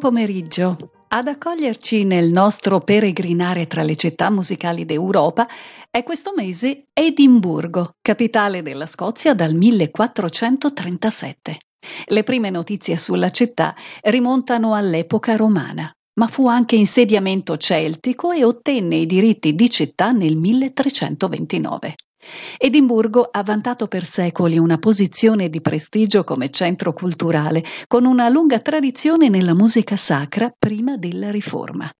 Pomeriggio. Ad accoglierci nel nostro peregrinare tra le città musicali d'Europa è questo mese Edimburgo, capitale della Scozia dal 1437. Le prime notizie sulla città rimontano all'epoca romana, ma fu anche insediamento celtico e ottenne i diritti di città nel 1329. Edimburgo ha vantato per secoli una posizione di prestigio come centro culturale, con una lunga tradizione nella musica sacra prima della Riforma.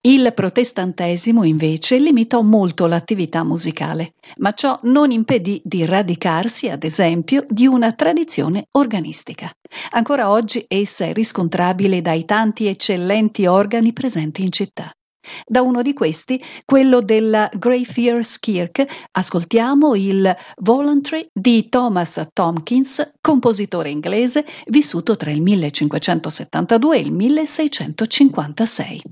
Il protestantesimo invece limitò molto l'attività musicale, ma ciò non impedì di radicarsi, ad esempio, di una tradizione organistica. Ancora oggi essa è riscontrabile dai tanti eccellenti organi presenti in città. Da uno di questi, quello della Greyfriars Kirk, ascoltiamo il Voluntary di Thomas Tompkins, compositore inglese, vissuto tra il 1572 e il 1656.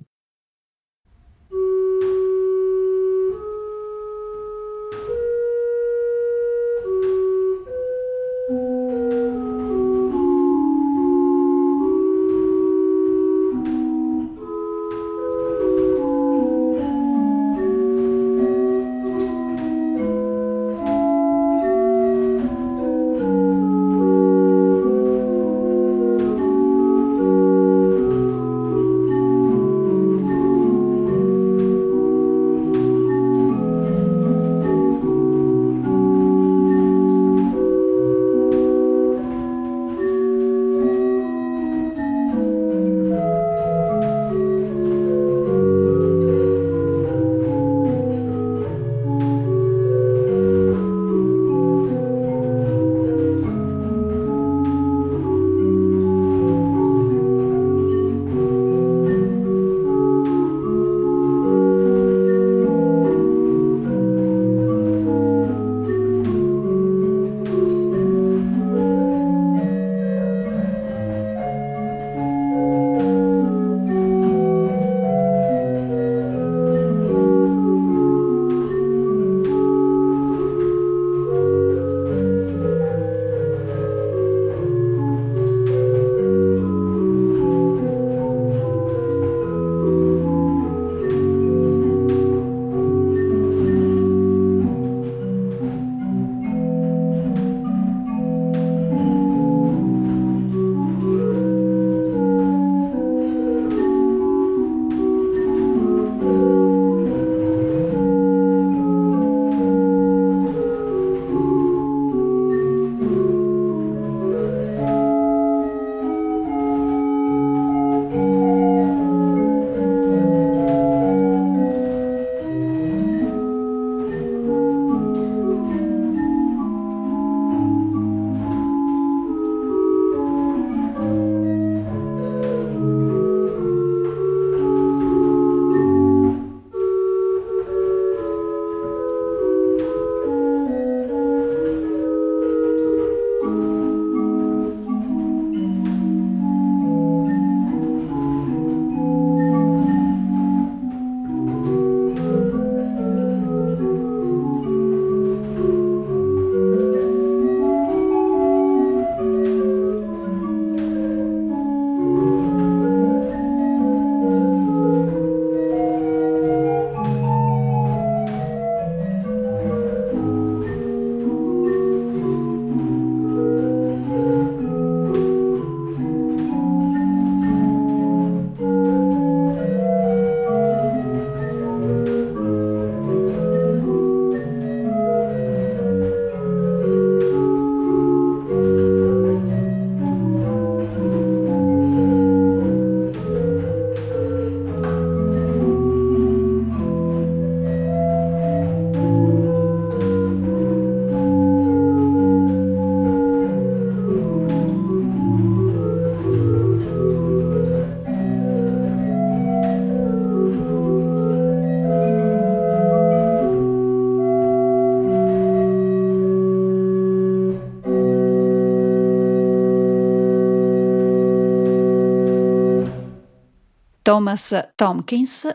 Thomas Tompkins,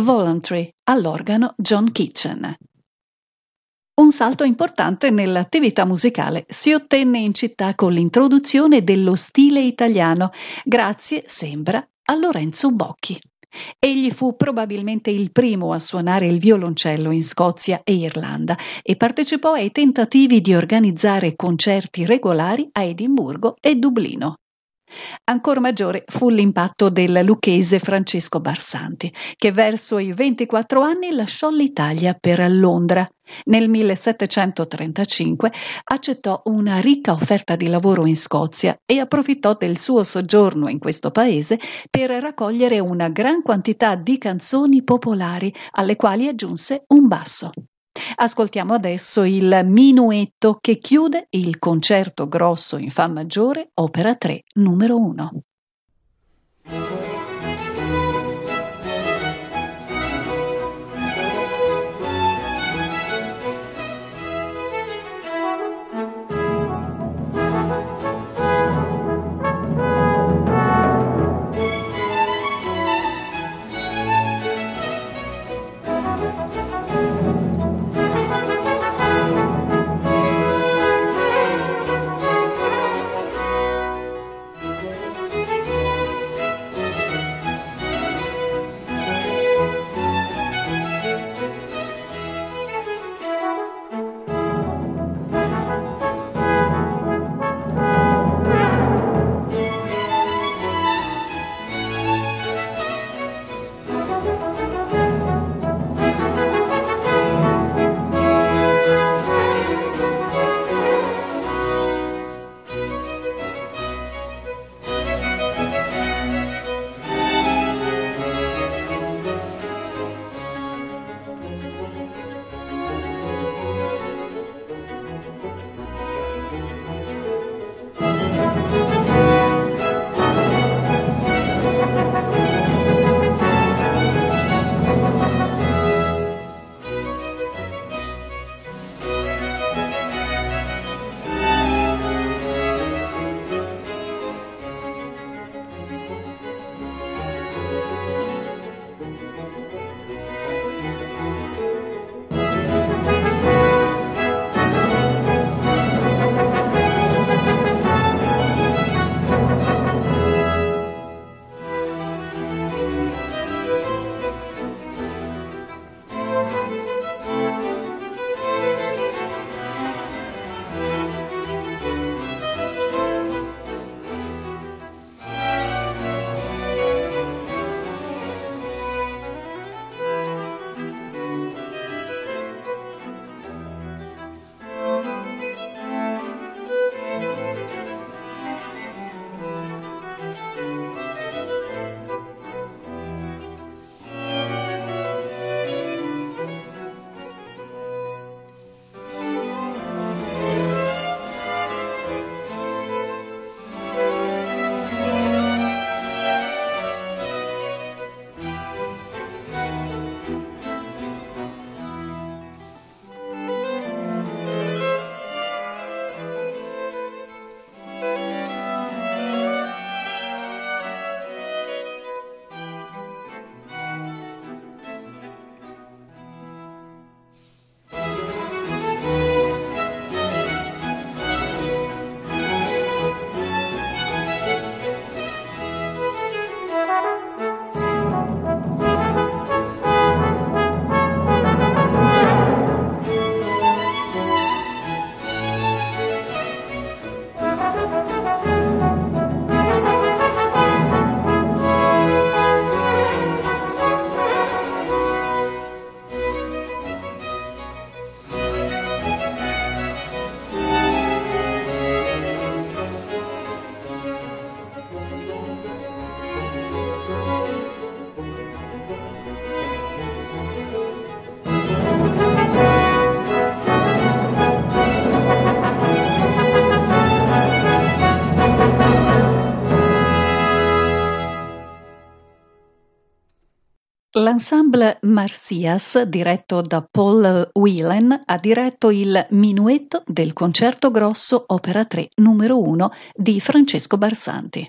Voluntary all'organo John Kitchen. Un salto importante nell'attività musicale si ottenne in città con l'introduzione dello stile italiano, grazie, sembra, a Lorenzo Bocchi. Egli fu probabilmente il primo a suonare il violoncello in Scozia e Irlanda e partecipò ai tentativi di organizzare concerti regolari a Edimburgo e Dublino. Ancora maggiore fu l'impatto del lucchese Francesco Barsanti, che verso i 24 anni lasciò l'Italia per Londra. Nel 1735 accettò una ricca offerta di lavoro in Scozia e approfittò del suo soggiorno in questo paese per raccogliere una gran quantità di canzoni popolari alle quali aggiunse un basso. Ascoltiamo adesso il minuetto che chiude il concerto grosso in Fa maggiore, opera 3, numero 1. L'ensemble Marsias, diretto da Paul Whelan, ha diretto il Minuetto del Concerto Grosso Opera 3 numero 1 di Francesco Barsanti.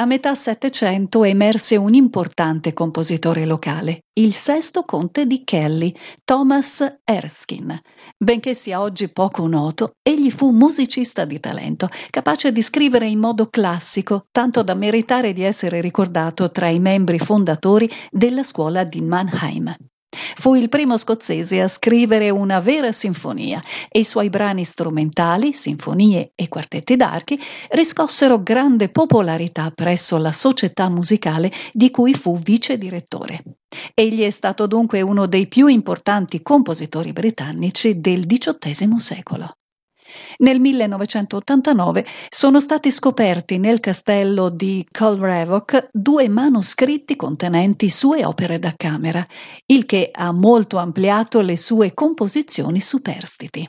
A metà Settecento emerse un importante compositore locale, il sesto conte di Kelly, Thomas Erskine. Benché sia oggi poco noto, egli fu musicista di talento, capace di scrivere in modo classico, tanto da meritare di essere ricordato tra i membri fondatori della scuola di Mannheim. Fu il primo scozzese a scrivere una vera sinfonia e i suoi brani strumentali, sinfonie e quartetti d'archi riscossero grande popolarità presso la società musicale di cui fu vice direttore. Egli è stato dunque uno dei più importanti compositori britannici del XVIII secolo. Nel 1989 sono stati scoperti nel castello di Colrevoc due manoscritti contenenti sue opere da camera, il che ha molto ampliato le sue composizioni superstiti.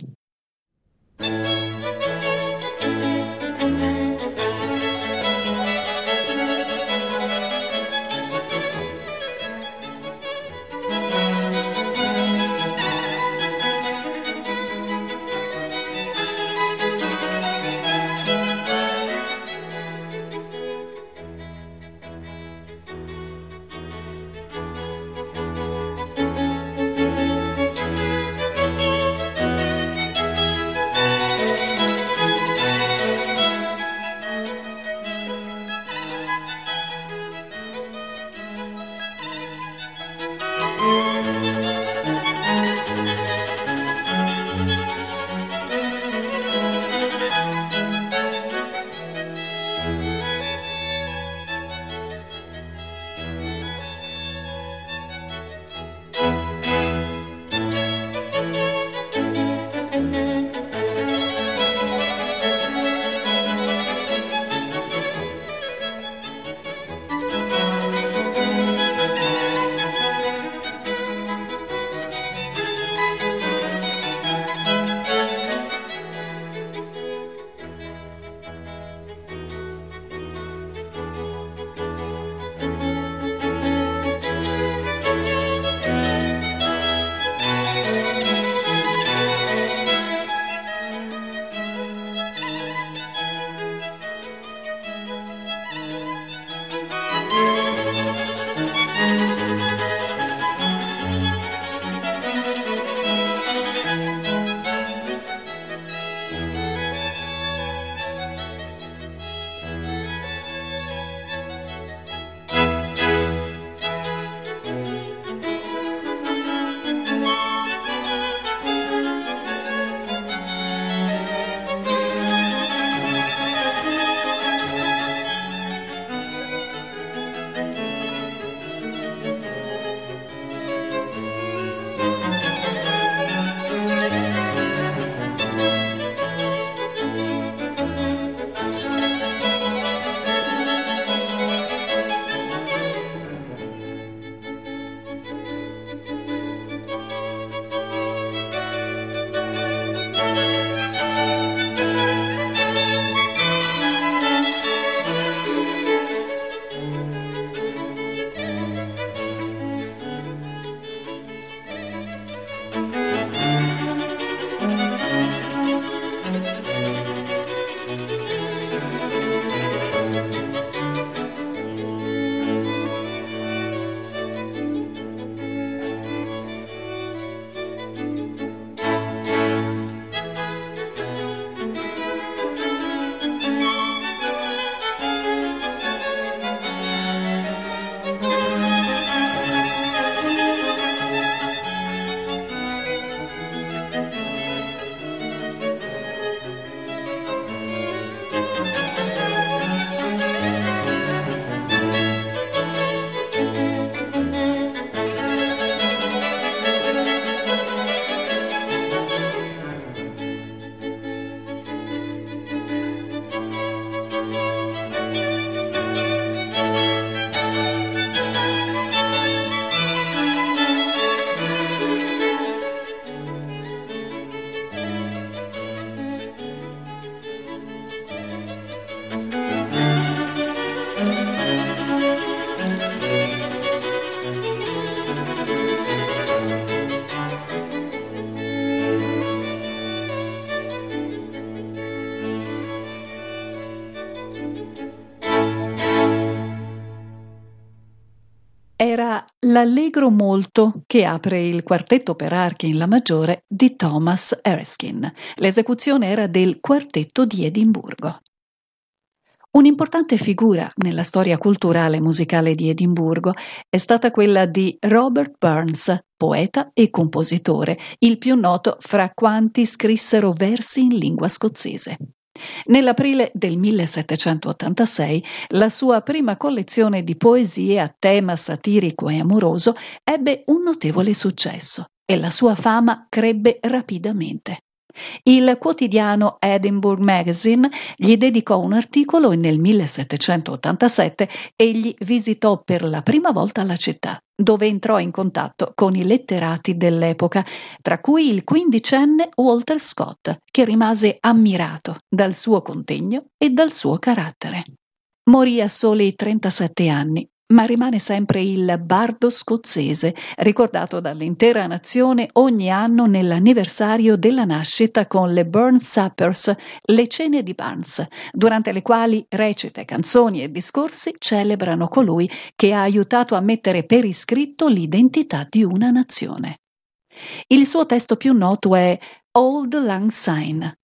Era l'Allegro molto che apre il quartetto per archi in La maggiore di Thomas Erskine. L'esecuzione era del quartetto di Edimburgo. Un'importante figura nella storia culturale e musicale di Edimburgo è stata quella di Robert Burns, poeta e compositore, il più noto fra quanti scrissero versi in lingua scozzese. Nell'aprile del 1786 la sua prima collezione di poesie a tema satirico e amoroso ebbe un notevole successo e la sua fama crebbe rapidamente. Il quotidiano Edinburgh Magazine gli dedicò un articolo e nel 1787 egli visitò per la prima volta la città, dove entrò in contatto con i letterati dell'epoca, tra cui il quindicenne Walter Scott, che rimase ammirato dal suo contegno e dal suo carattere. Morì a soli 37 anni ma rimane sempre il bardo scozzese, ricordato dall'intera nazione ogni anno nell'anniversario della nascita con le Burn Suppers, le cene di Barnes, durante le quali recite, canzoni e discorsi celebrano colui che ha aiutato a mettere per iscritto l'identità di una nazione. Il suo testo più noto è Old Lang Syne,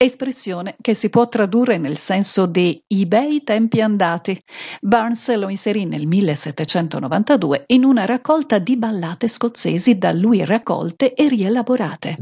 espressione che si può tradurre nel senso di i bei tempi andati. Barnes lo inserì nel 1792 in una raccolta di ballate scozzesi da lui raccolte e rielaborate.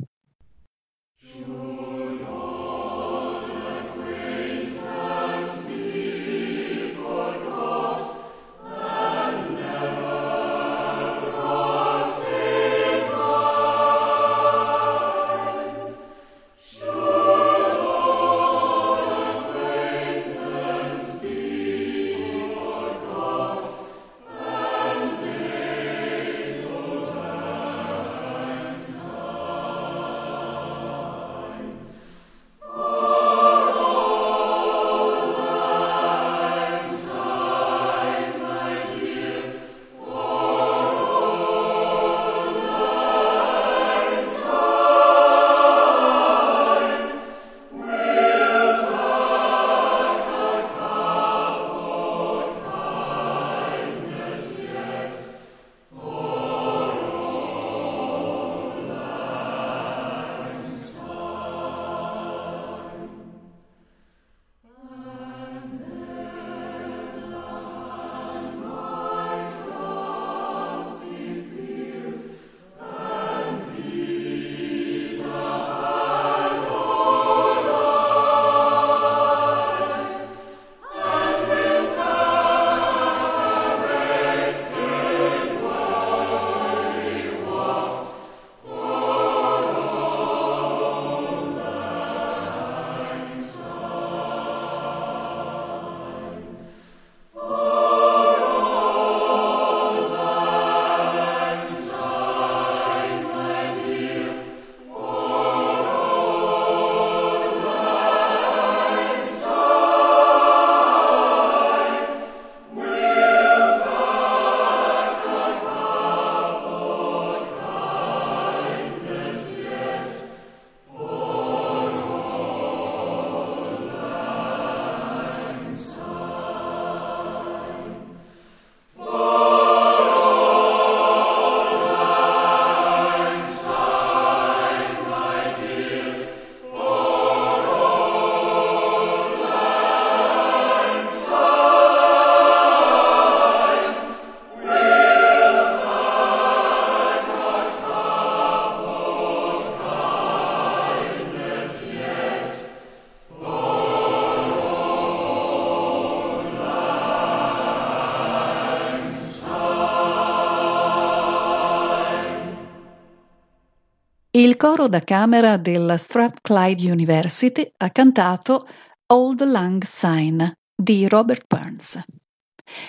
Coro da camera della Strathclyde University ha cantato Old Lang Syne di Robert Burns.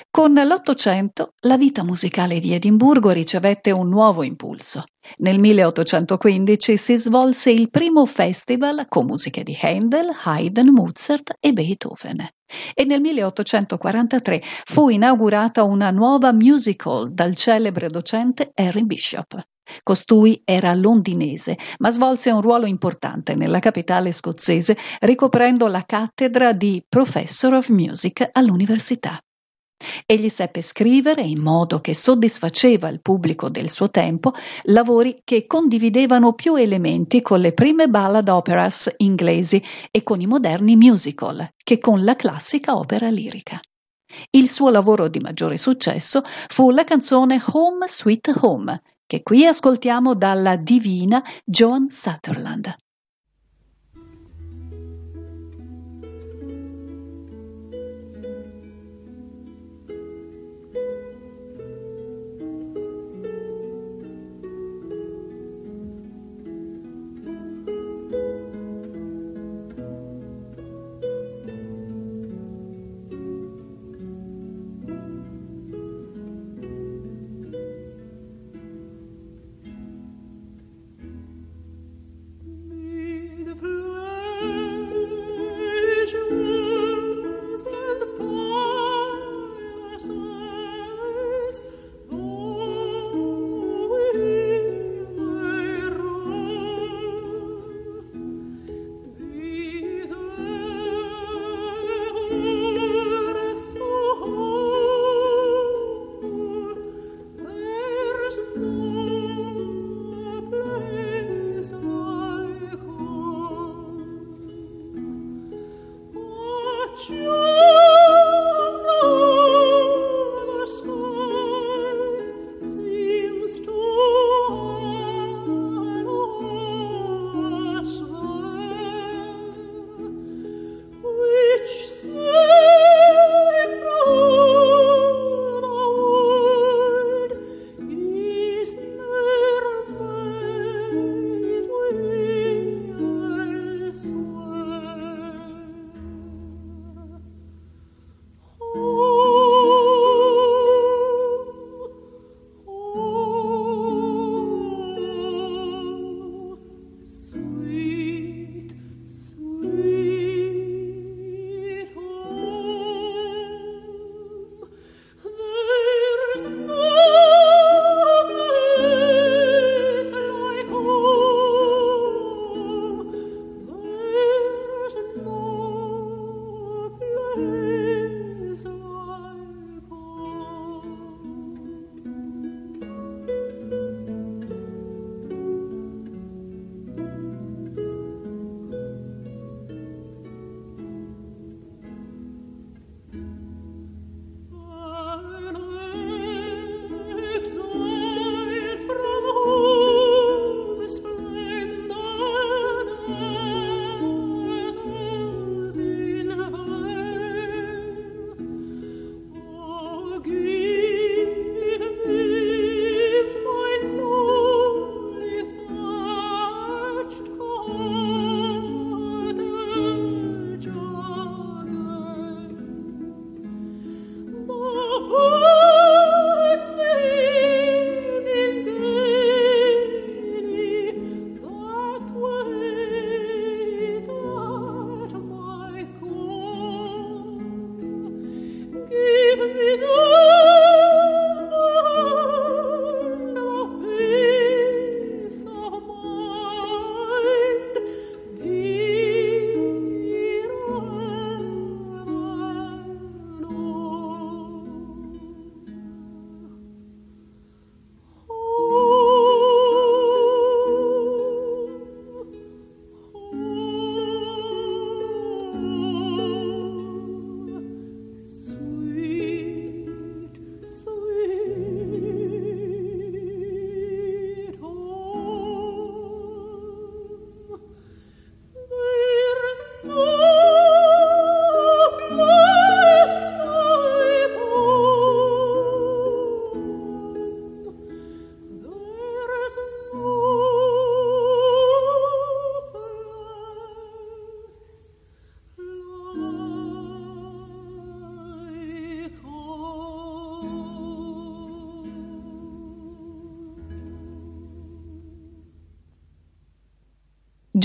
Con l'Ottocento la vita musicale di Edimburgo ricevette un nuovo impulso. Nel 1815 si svolse il primo festival con musiche di Handel, Haydn, Mozart e Beethoven. E nel 1843 fu inaugurata una nuova music hall dal celebre docente Harry Bishop. Costui era londinese, ma svolse un ruolo importante nella capitale scozzese, ricoprendo la cattedra di Professor of Music all'università. Egli seppe scrivere in modo che soddisfaceva il pubblico del suo tempo lavori che condividevano più elementi con le prime ballad operas inglesi e con i moderni musical che con la classica opera lirica. Il suo lavoro di maggiore successo fu la canzone Home Sweet Home, che qui ascoltiamo dalla divina Joan Sutherland.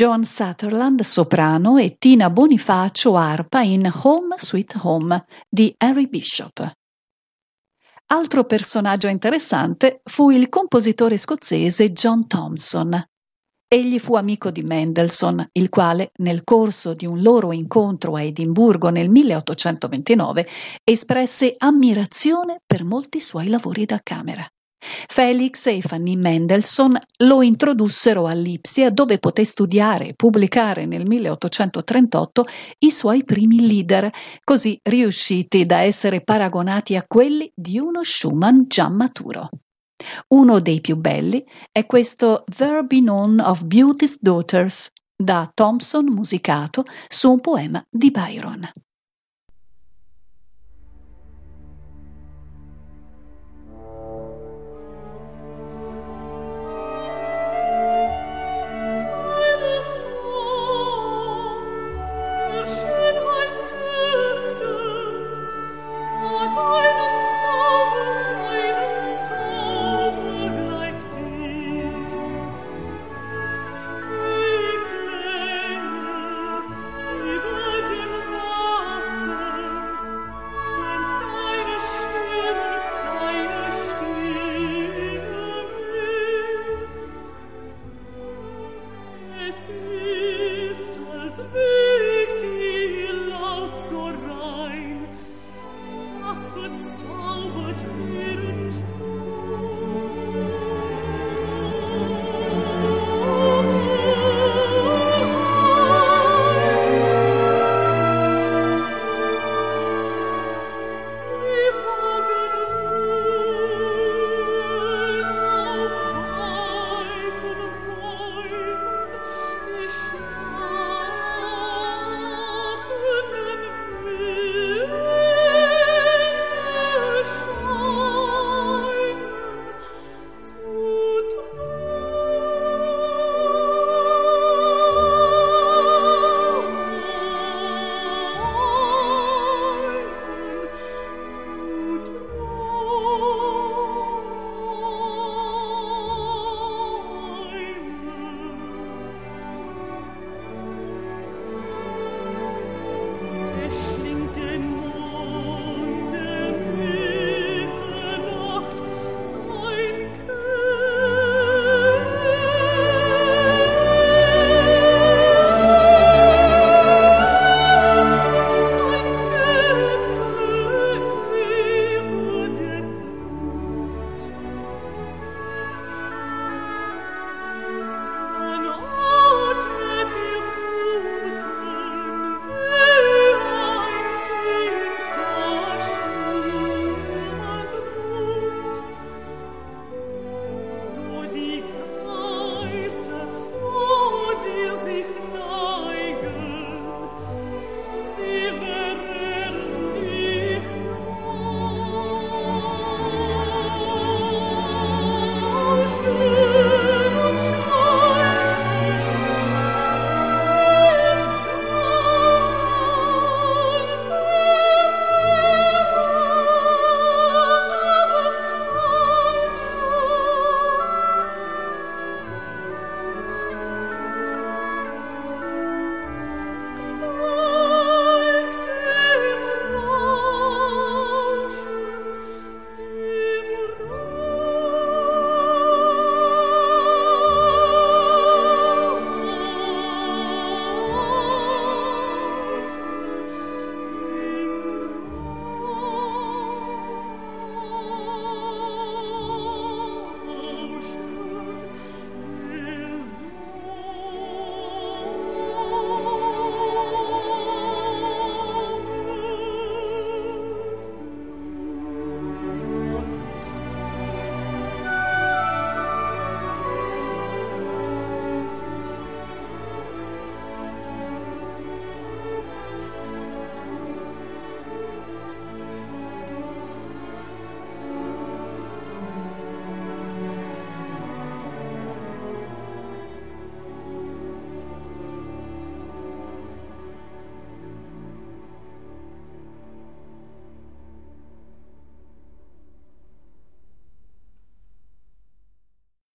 John Sutherland soprano e Tina Bonifacio arpa in Home Sweet Home di Harry Bishop. Altro personaggio interessante fu il compositore scozzese John Thompson. Egli fu amico di Mendelssohn, il quale, nel corso di un loro incontro a Edimburgo nel 1829, espresse ammirazione per molti suoi lavori da camera. Felix e Fanny Mendelssohn lo introdussero a Lipsia dove poté studiare e pubblicare nel 1838 i suoi primi lieder, così riusciti da essere paragonati a quelli di uno Schumann già maturo. Uno dei più belli è questo There Be None of Beauty's Daughters da Thompson musicato su un poema di Byron.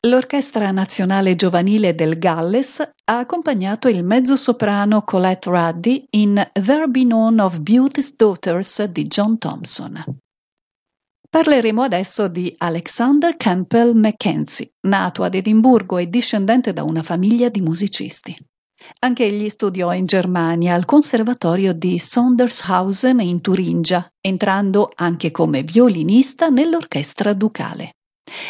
L'Orchestra Nazionale Giovanile del Galles ha accompagnato il mezzosoprano Colette Ruddy in There Be None of Beauty's Daughters di John Thompson. Parleremo adesso di Alexander Campbell Mackenzie, nato ad Edimburgo e discendente da una famiglia di musicisti. Anche egli studiò in Germania al conservatorio di Sondershausen in Turingia, entrando anche come violinista nell'orchestra ducale.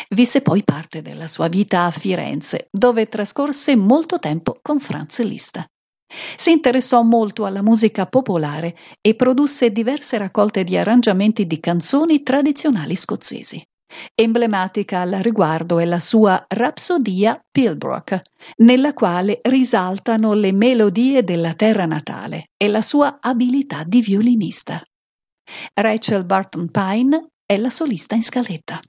Visse poi parte della sua vita a Firenze, dove trascorse molto tempo con Franz Liszt. Si interessò molto alla musica popolare e produsse diverse raccolte di arrangiamenti di canzoni tradizionali scozzesi. Emblematica al riguardo è la sua Rapsodia Pilbrook, nella quale risaltano le melodie della terra natale e la sua abilità di violinista. Rachel Barton Pine è la solista in scaletta.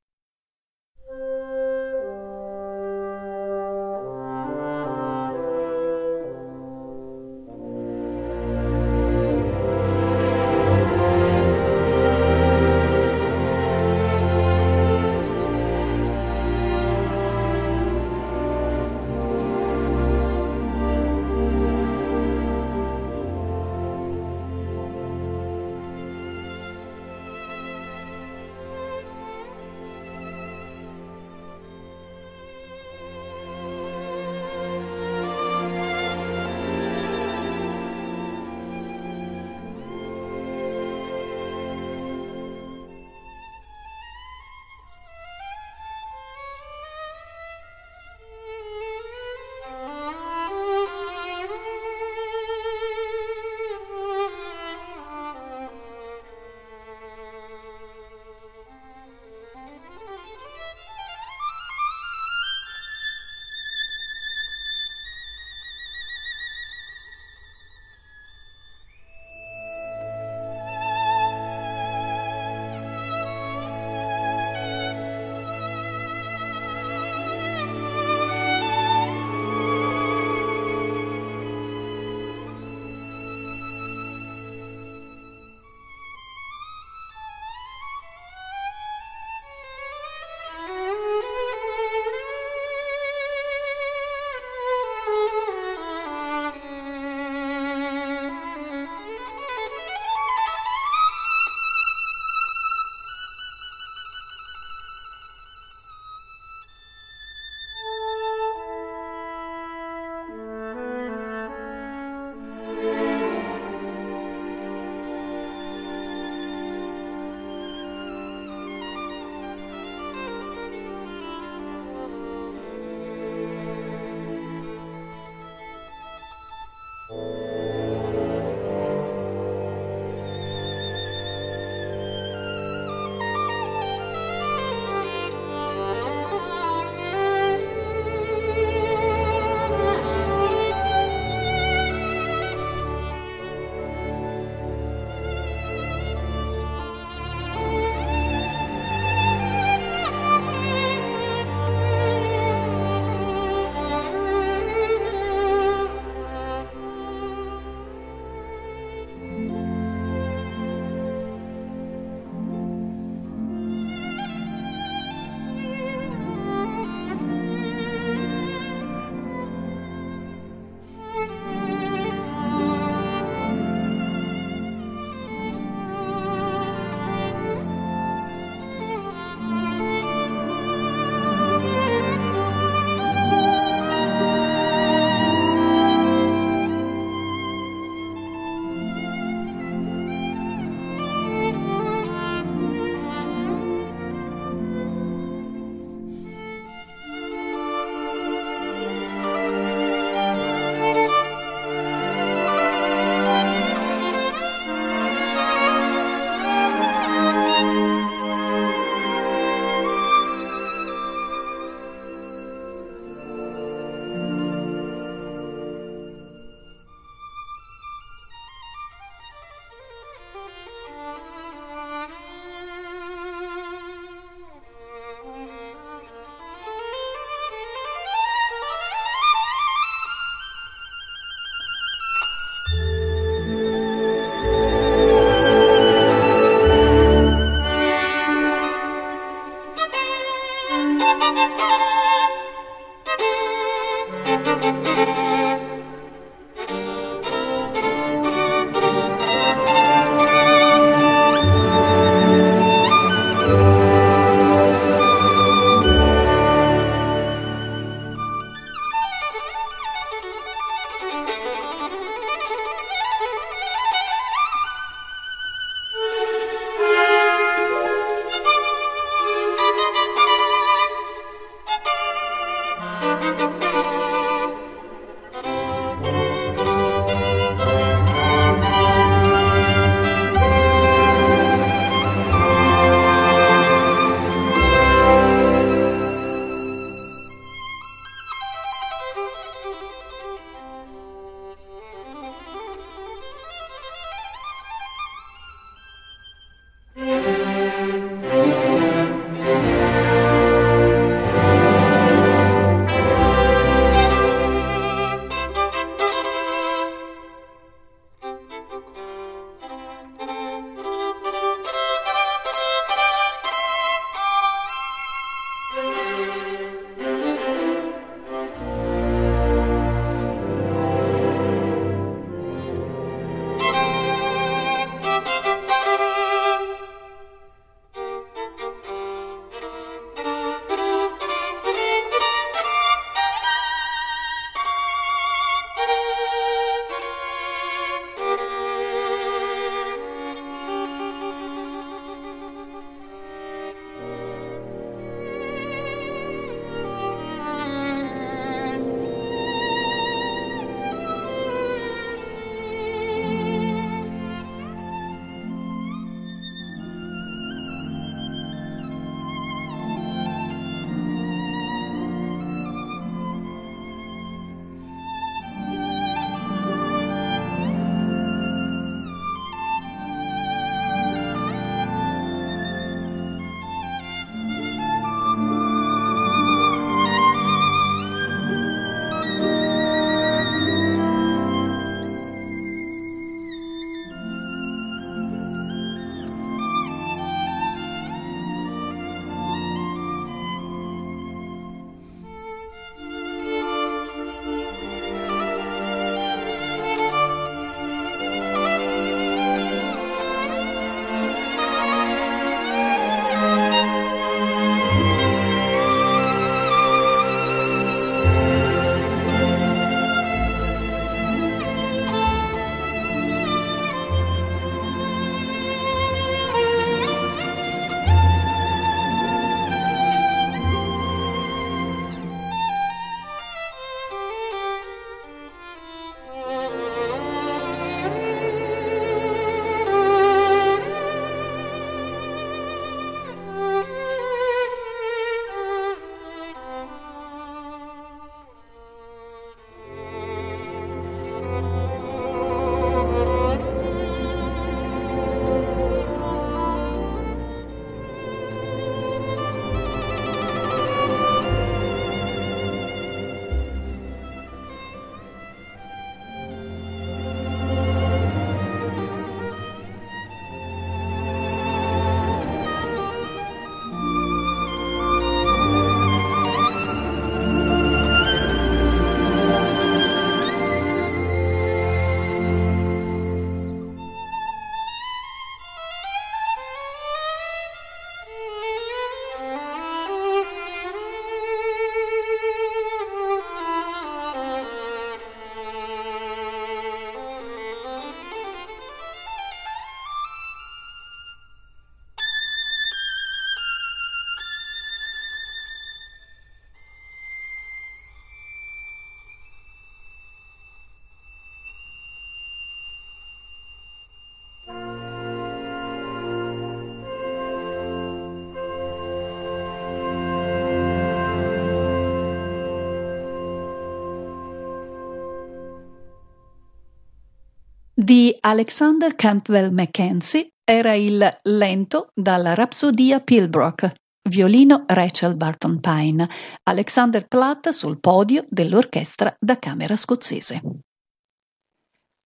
Di Alexander Campbell Mackenzie era il lento dalla Rapsodia Pilbrock, violino Rachel Barton Pine, Alexander Platt sul podio dell'orchestra da camera scozzese.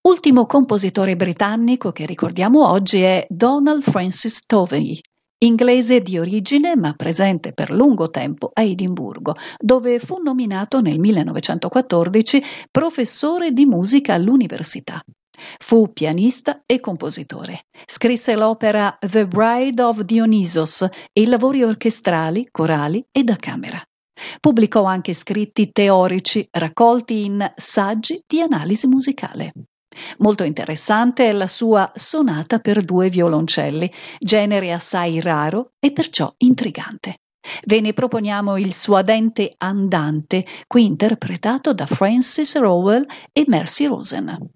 Ultimo compositore britannico che ricordiamo oggi è Donald Francis Tovey, inglese di origine ma presente per lungo tempo a Edimburgo, dove fu nominato nel 1914 professore di musica all'università. Fu pianista e compositore. Scrisse l'opera The Bride of Dionysos e lavori orchestrali, corali e da camera. Pubblicò anche scritti teorici raccolti in saggi di analisi musicale. Molto interessante è la sua sonata per due violoncelli, genere assai raro e perciò intrigante. Ve ne proponiamo il suadente andante, qui interpretato da Francis Rowell e Mercy Rosen.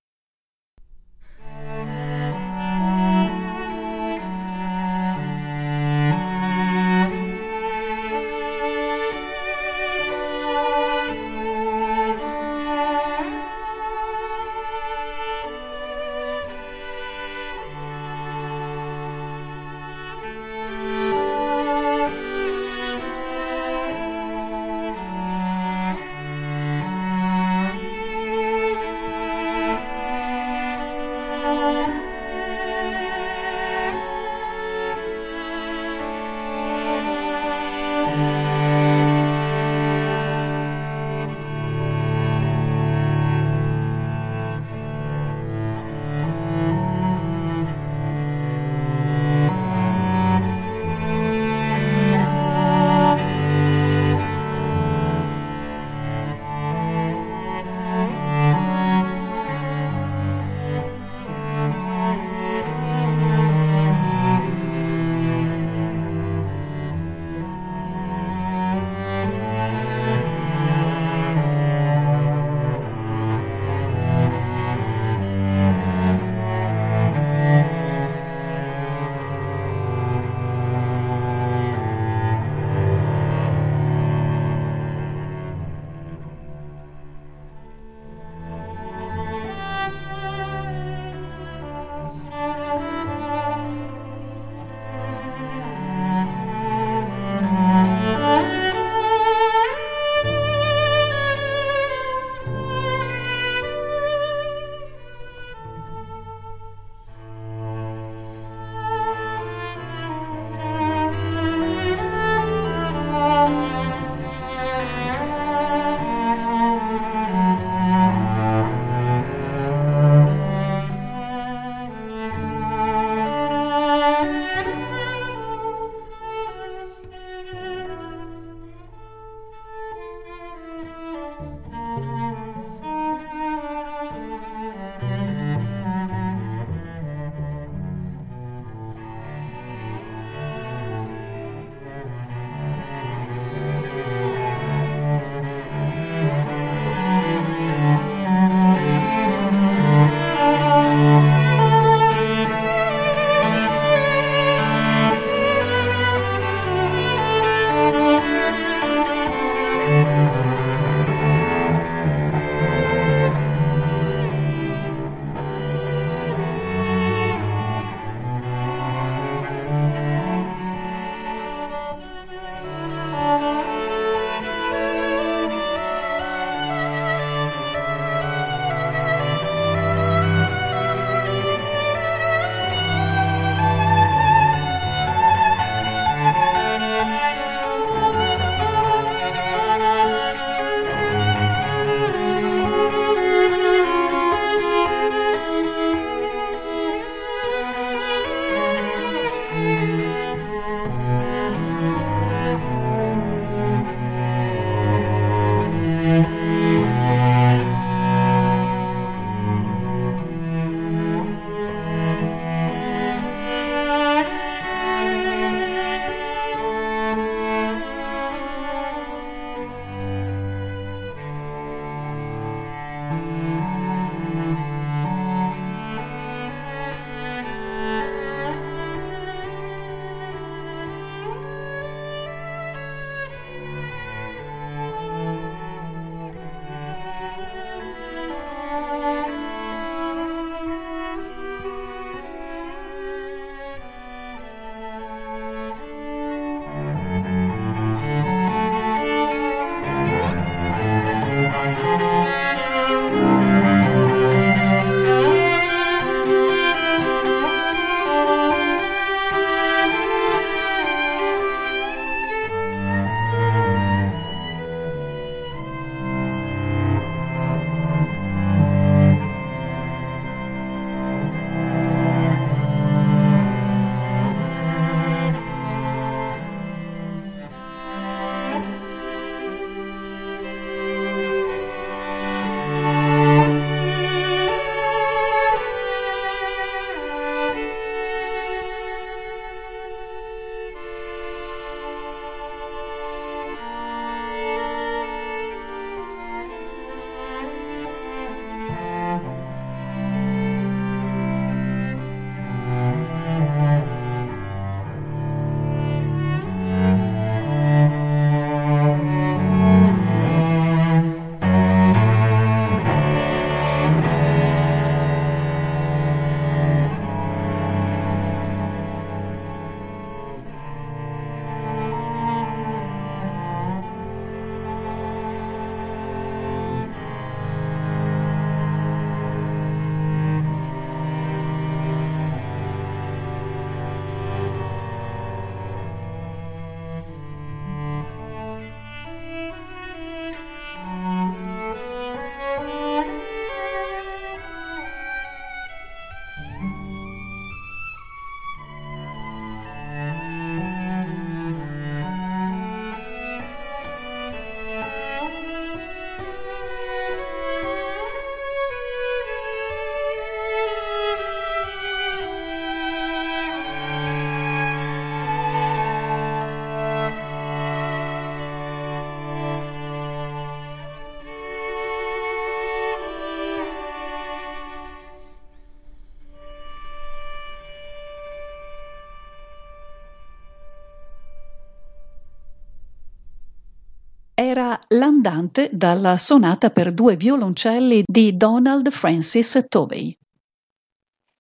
Era l'andante dalla sonata per due violoncelli di Donald Francis Tovey.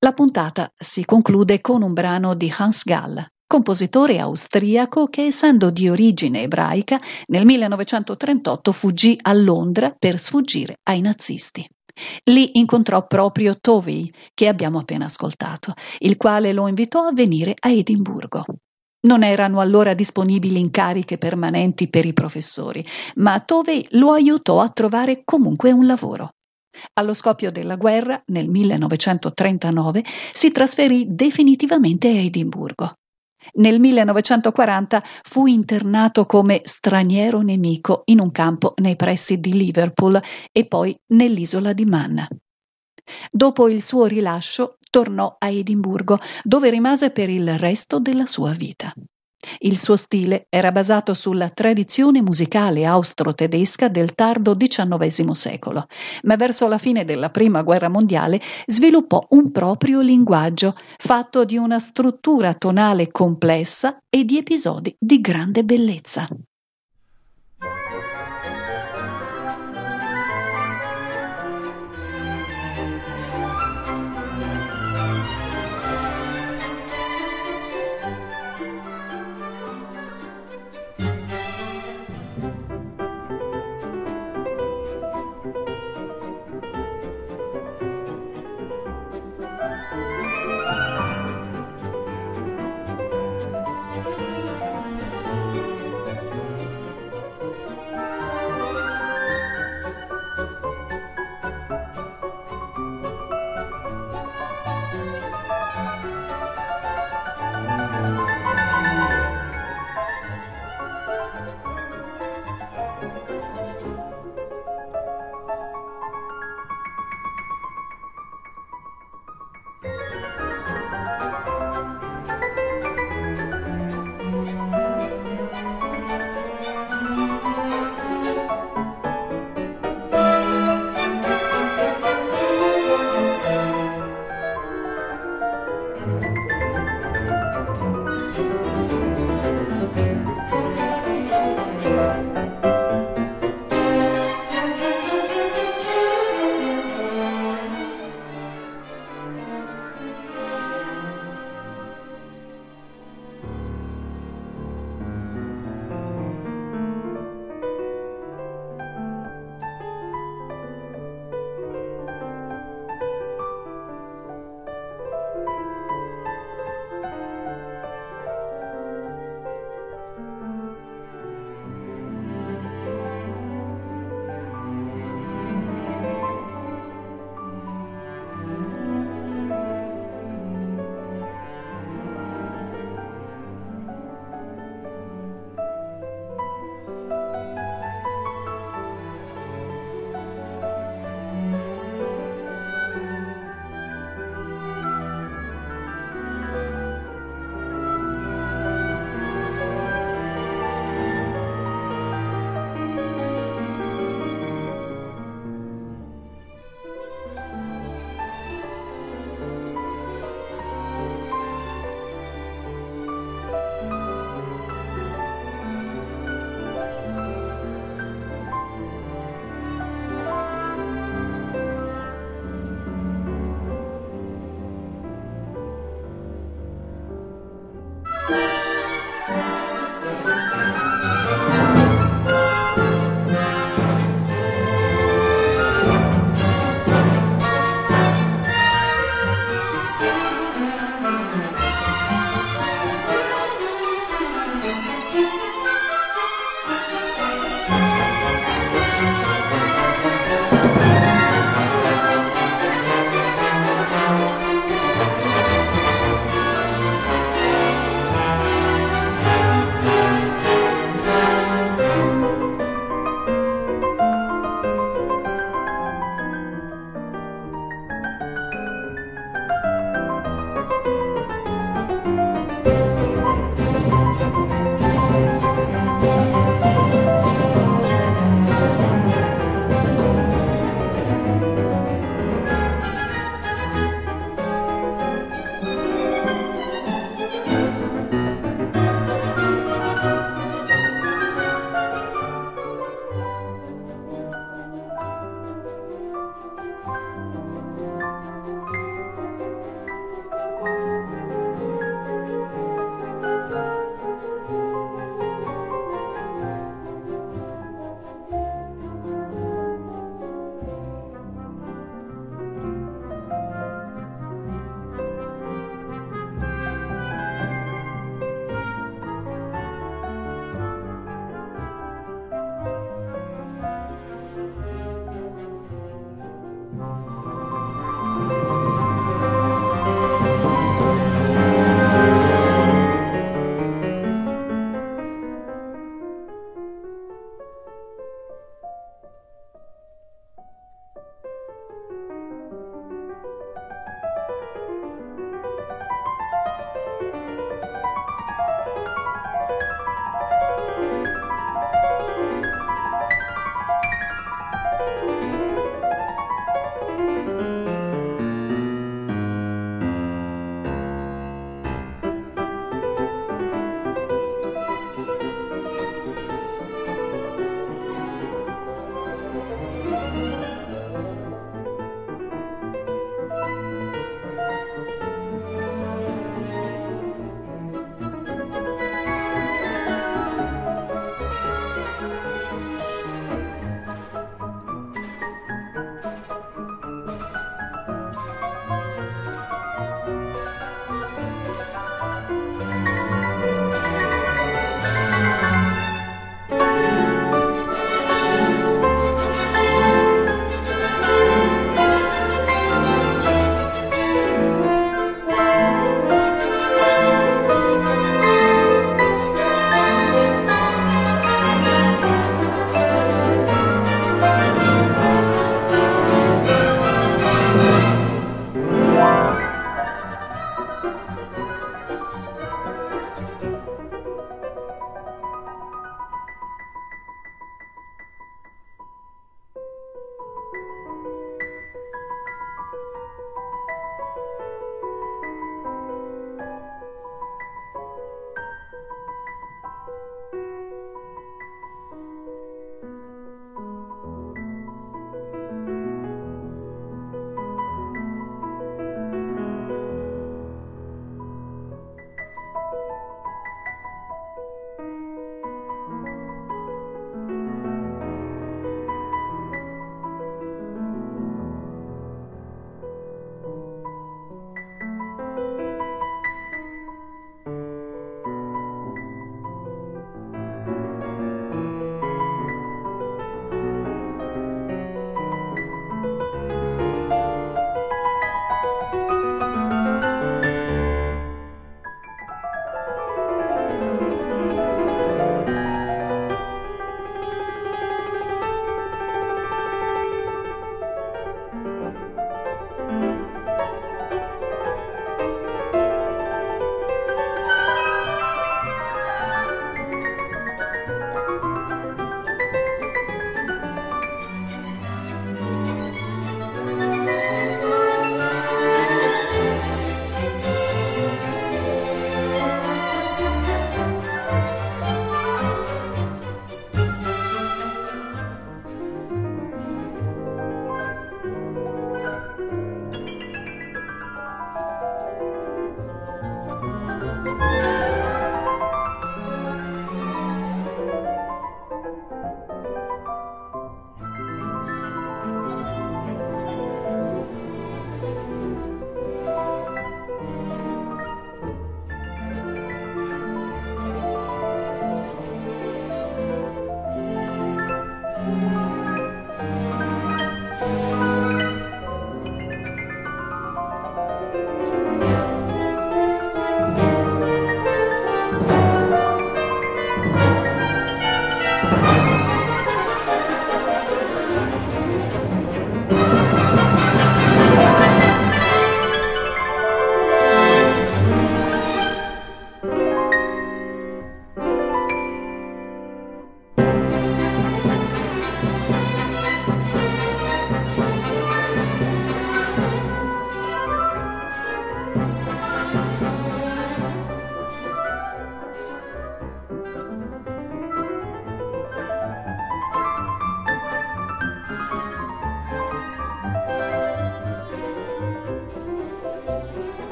La puntata si conclude con un brano di Hans Gall, compositore austriaco che, essendo di origine ebraica, nel 1938 fuggì a Londra per sfuggire ai nazisti. Lì incontrò proprio Tovey, che abbiamo appena ascoltato, il quale lo invitò a venire a Edimburgo. Non erano allora disponibili incariche permanenti per i professori, ma Tovey lo aiutò a trovare comunque un lavoro. Allo scoppio della guerra, nel 1939, si trasferì definitivamente a Edimburgo. Nel 1940 fu internato come straniero nemico in un campo nei pressi di Liverpool e poi nell'isola di Man. Dopo il suo rilascio tornò a Edimburgo, dove rimase per il resto della sua vita. Il suo stile era basato sulla tradizione musicale austro-tedesca del tardo XIX secolo, ma verso la fine della Prima Guerra Mondiale sviluppò un proprio linguaggio, fatto di una struttura tonale complessa e di episodi di grande bellezza.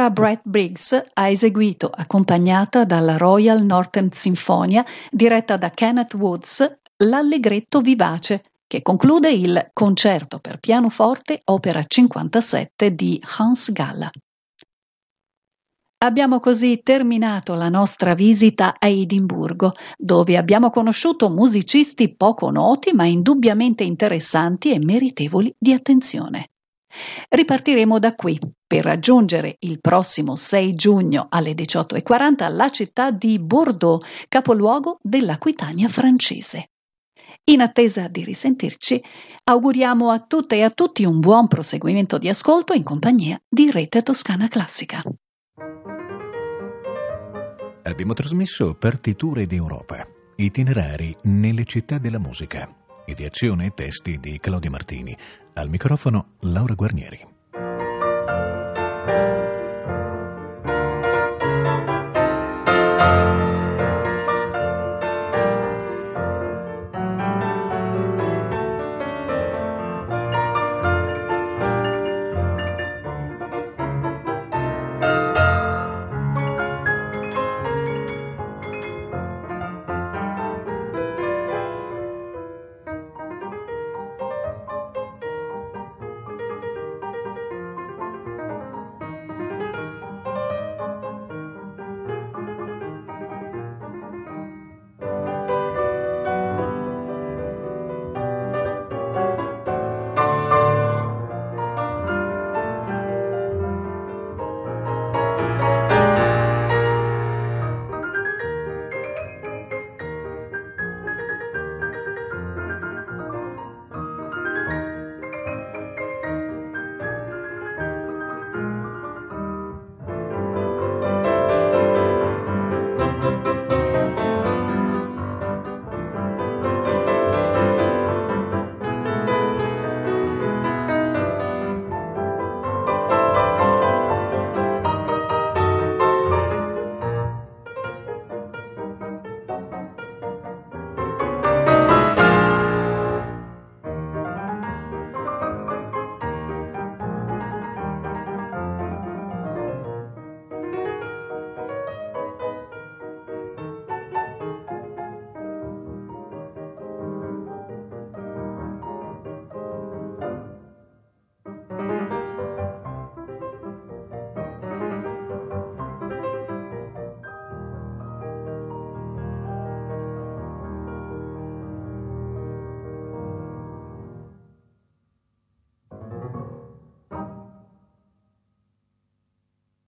Sarah Brett Briggs ha eseguito, accompagnata dalla Royal Northern Sinfonia, diretta da Kenneth Woods, l'Allegretto vivace, che conclude il Concerto per pianoforte opera 57 di Hans Galla. Abbiamo così terminato la nostra visita a Edimburgo, dove abbiamo conosciuto musicisti poco noti ma indubbiamente interessanti e meritevoli di attenzione. Ripartiremo da qui per raggiungere il prossimo 6 giugno alle 18.40 la città di Bordeaux, capoluogo dell'Aquitania francese. In attesa di risentirci, auguriamo a tutte e a tutti un buon proseguimento di ascolto in compagnia di Rete Toscana Classica. Abbiamo trasmesso Partiture d'Europa, itinerari nelle città della musica Ideazione e testi di Claudia Martini. Al microfono Laura Guarnieri.